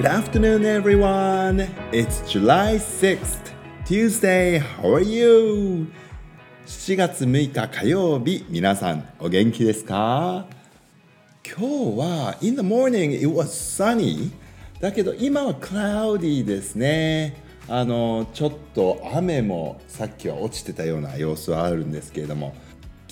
Good afternoon, everyone. It's July 6th, Tuesday. How are you? 7月6日火曜日、皆さんお元気ですか今日は In the morning it was sunny だけど今は cloudy ですねあのちょっと雨もさっきは落ちてたような様子はあるんですけれども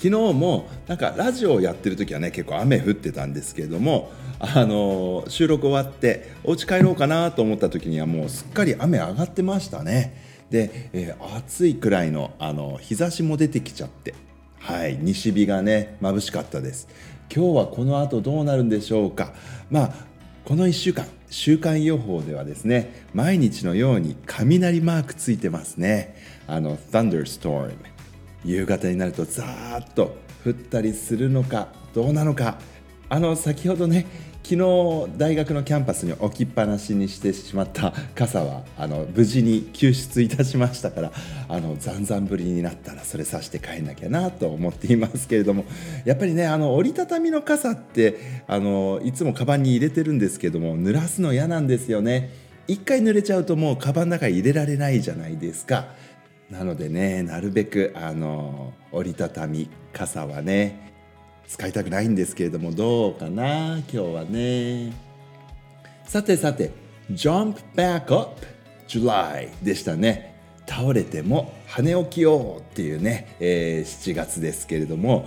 昨日もなんかラジオをやってる時はね結構雨降ってたんですけれどもあの収録終わってお家帰ろうかなと思った時にはもうすっかり雨上がってましたね。で、えー、暑いくらいのあの日差しも出てきちゃってはい西日がね眩しかったです。今日はこの後どうなるんでしょうか。まあこの1週間週間予報ではですね毎日のように雷マークついてますね。あの Thunderstorm 夕方になるとザーッと降ったりするのかどうなのか。あの先ほどね昨日大学のキャンパスに置きっぱなしにしてしまった傘はあの無事に救出いたしましたからあのざんざん降りになったらそれさして帰んなきゃなと思っていますけれども やっぱりねあの折りたたみの傘ってあのいつもカバンに入れてるんですけども濡らすの嫌なんですよね。一回濡れちゃうともうカバンの中に入れられないじゃないですか。なのでねなるべくあの折りたたみ傘はね使いたくないんですけれどもどうかな今日はね。さてさて Jump back up July でしたね。倒れても跳ね起きようっていうね、えー、7月ですけれども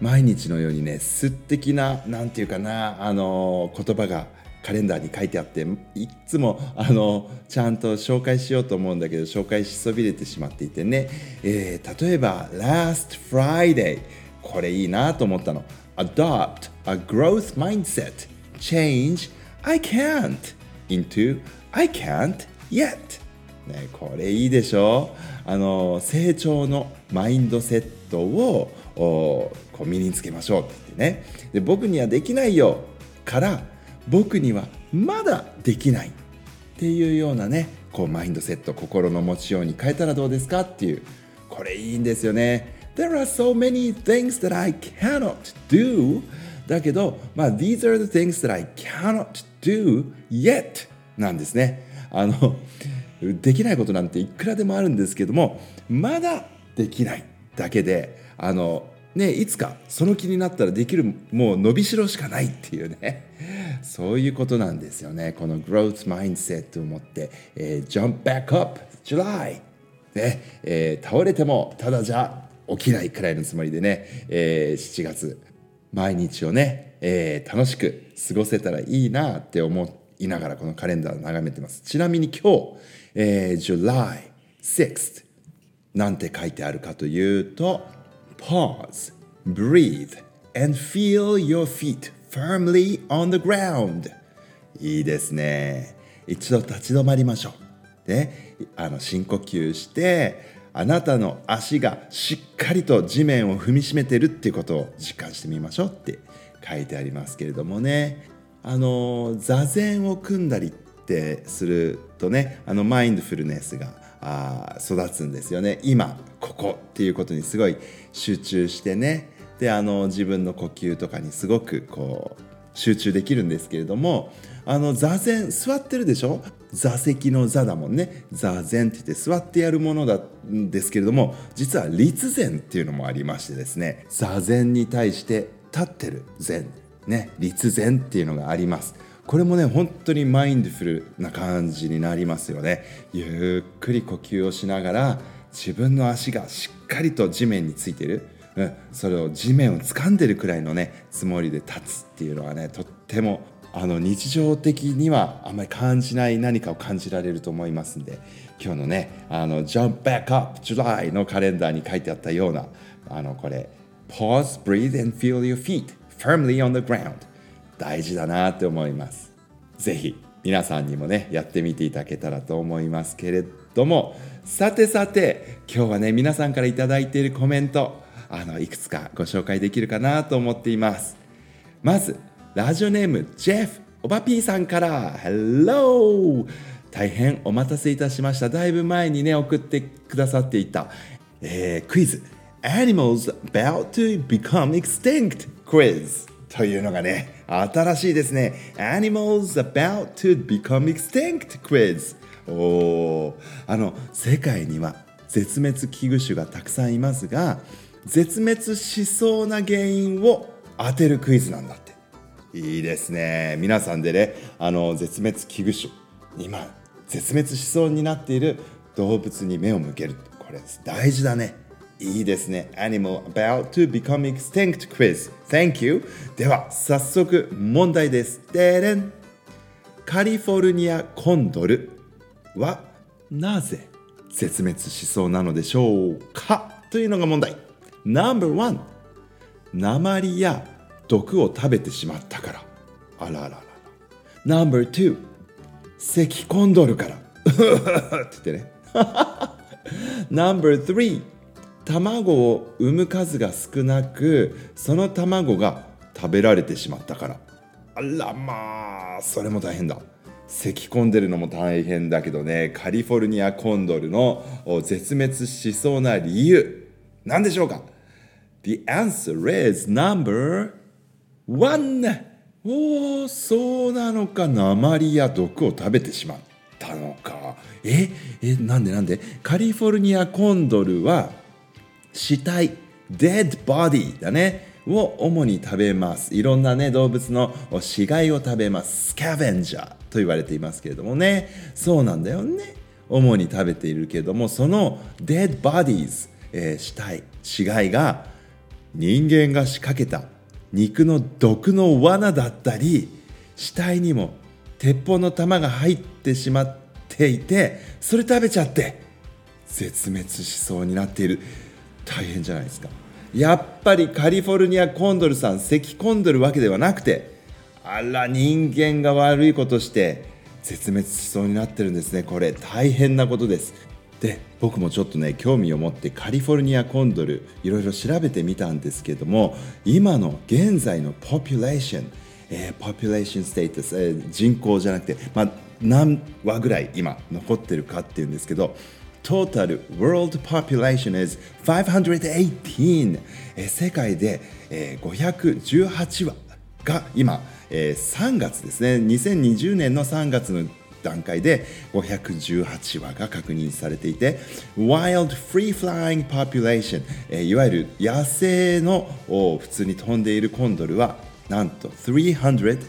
毎日のようにね素敵な何て言うかなあの言葉がカレンダーに書いてあっていつもあのちゃんと紹介しようと思うんだけど紹介しそびれてしまっていてね、えー、例えば Last Friday これいいなと思ったの。Adopt a growth mindset. Change. I can't. Into I can't yet. ね、これいいでしょ？あの成長のマインドセットをこう身につけましょうって言ってね。で僕にはできないよから僕にはまだできないっていうようなねこうマインドセット心の持ちように変えたらどうですかっていうこれいいんですよね。There are so many things that I cannot do. だけど、まあ、These are the things that I cannot do yet なんですね。あのできないことなんていくらでもあるんですけどもまだできないだけであのね、いつかその気になったらできるもう伸びしろしかないっていうね。そういうことなんですよね。この growth mindset を持って、えー、jump back up July ね、えー、倒れてもただじゃ起きないくらいのつもりでね、えー、7月毎日をね、えー、楽しく過ごせたらいいなって思いながらこのカレンダーを眺めてます。ちなみに今日、えー、July 6th なんて書いてあるかというと Pause, breathe, and feel your feet firmly on the ground. いいですね。一度立ち止まりましょう。ね、あの深呼吸して、あなたの足がしっかりと地面を踏みしめてるっていうことを実感してみましょうって書いてありますけれどもね。あの座禅を組んだりってするとね、あのマインドフルネスがあ育つんですよね。今ここっていうことにすごい集中してね。であの自分の呼吸とかにすごくこう集中できるんですけれどもあの座禅座ってるでしょ？座席の座だもんね。座禅って言って座ってやるものなんですけれども実は立禅っていうのもありましてですね。座禅に対して立ってる禅。ね。立禅っていうのがあります。これもね本当にマインドフルな感じになりますよね。ゆっくり呼吸をしながら自分の足がしっかりと地面についてる、うん、それを地面を掴んでるくらいのねつもりで立つっていうのはねとってもあの日常的にはあんまり感じない何かを感じられると思いますんで今日のねあの Jump Back Up July のカレンダーに書いてあったようなあのこれ Pause, breathe and feel your feet firmly on the ground 大事だなって思います。是非皆さんにもねやってみていただけたらと思いますけれども。さてさて今日はね皆さんから頂いているコメントあのいくつかご紹介できるかなと思っています。まずラジオネームジェフおばぴーさんから。Hello! 大変お待たせいたしました。だいぶ前にね送ってくださっていた、えー、クイズ。Animals about to become extinct quiz というのがね、新しいですね。Animals about to become extinct quiz。おあの、世界には絶滅危惧種がたくさんいますが、絶滅しそうな原因を当てるクイズなんだって。いいですね。皆さんでね、あの、絶滅危惧種、今、絶滅しそうになっている動物に目を向ける。これ大事だね。いいですね。Animal about to become extinct quiz. Thank you. では、早速問題です。でれん。カリフォルニアコンドルはなぜ絶滅しそうなのでしょうか？というのが問題。No.1 鉛や毒を食べてしまったから。あらあらあら。No.2 咳コンドルから。って言ってね。No.3 卵を産む数が少なくその卵が食べられてしまったから。あらまあそれも大変だ。咳き込んでるのも大変だけどね。カリフォルニアコンドルの絶滅しそうな理由。何でしょうか？The answer is number one おおそうなのか鉛や毒を食べてしまったのか。ええなんでなんで？カリフォルニアコンドルは死体 dead body だね。を主に食べます。いろんなね動物の死骸を食べます。スキャベンジャーと言われていますけれどもね。そうなんだよね。主に食べているけれどもその dead bodies、えー、死体死骸が人間が仕掛けた肉の毒の罠だったり死体にも鉄砲の弾が入ってしまっていてそれ食べちゃって絶滅しそうになっている。大変じゃないですか。やっぱりカリフォルニアコンドルさん咳込んでるわけではなくてあら人間が悪いことして絶滅しそうになってるんですね。これ大変なことです。で僕もちょっとね興味を持ってカリフォルニアコンドルいろいろ調べてみたんですけども今の現在のポピュレーションえー、ポピュレーションステータス、えー、人口じゃなくて、まあ、何話ぐらい今残ってるかっていうんですけど Total World Population is 518、え、世界で、えー、518羽が今、えー、3月ですね。2020年の3月の段階で518羽が確認されていて Wild Free Flying Population、えー、いわゆる野生の普通に飛んでいるコンドルはなんと337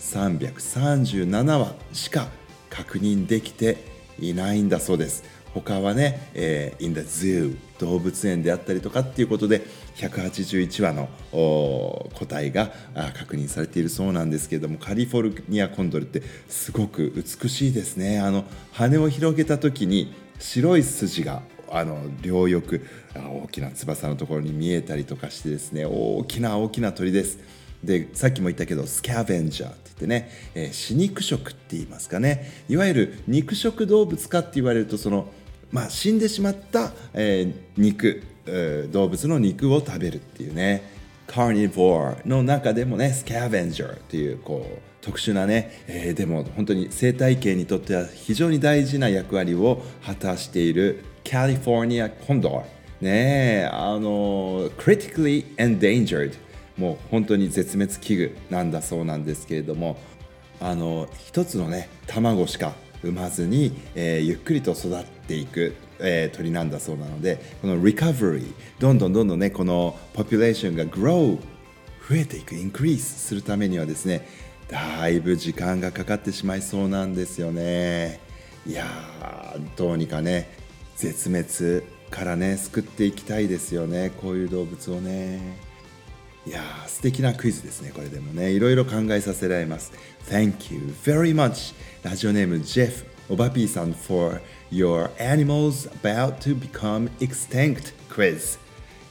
337羽しか確認できていないんだそうです。他はね、えー、in the zoo 動物園であったりとかっていうことで181羽の個体が確認されているそうなんですけれどもカリフォルニアコンドルってすごく美しいですね。あの羽を広げた時に白い筋があの両翼大きな翼のところに見えたりとかしてですね大きな大きな鳥です。でさっきも言ったけどスキャベンジャーって言ってね、えー、死肉食って言いますかね。いわゆる肉食動物かって言われるとその、まあ、死んでしまった、えー、肉、えー、動物の肉を食べるっていうね。カーニボーの中でもねスキャベンジャーっていうこう特殊なね、えー、でも本当に生態系にとっては非常に大事な役割を果たしているカリフォルニアコンドルねえあの critically endangered もう本当に絶滅危惧なんだそうなんですけれどもあの一つのね卵しか産まずに、えー、ゆっくりと育っていく、えー、鳥なんだそうなのでこのリカバリーどんどんどんどんねこのポピュレーションが grow 増えていくインクリースするためにはですねだいぶ時間がかかってしまいそうなんですよね。いやどうにかね絶滅からね救っていきたいですよねこういう動物をね。いやー素敵なクイズですねこれでもね。いろいろ考えさせられます。Thank you very much. ラジオネーム Jeff おばぴーさん for your animals about to become extinct quiz.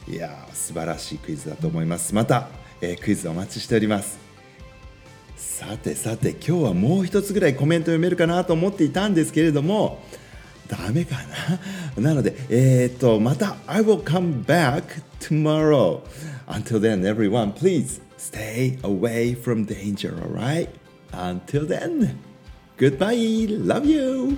いやー素晴らしいクイズだと思います。また、えー、クイズお待ちしております。さてさて今日はもう一つぐらいコメント読めるかなと思っていたんですけれどもダメかな？なので、えっ、と、また I will come back tomorrow. Until then, everyone, please stay away from danger, alright? Until then, goodbye. Love you.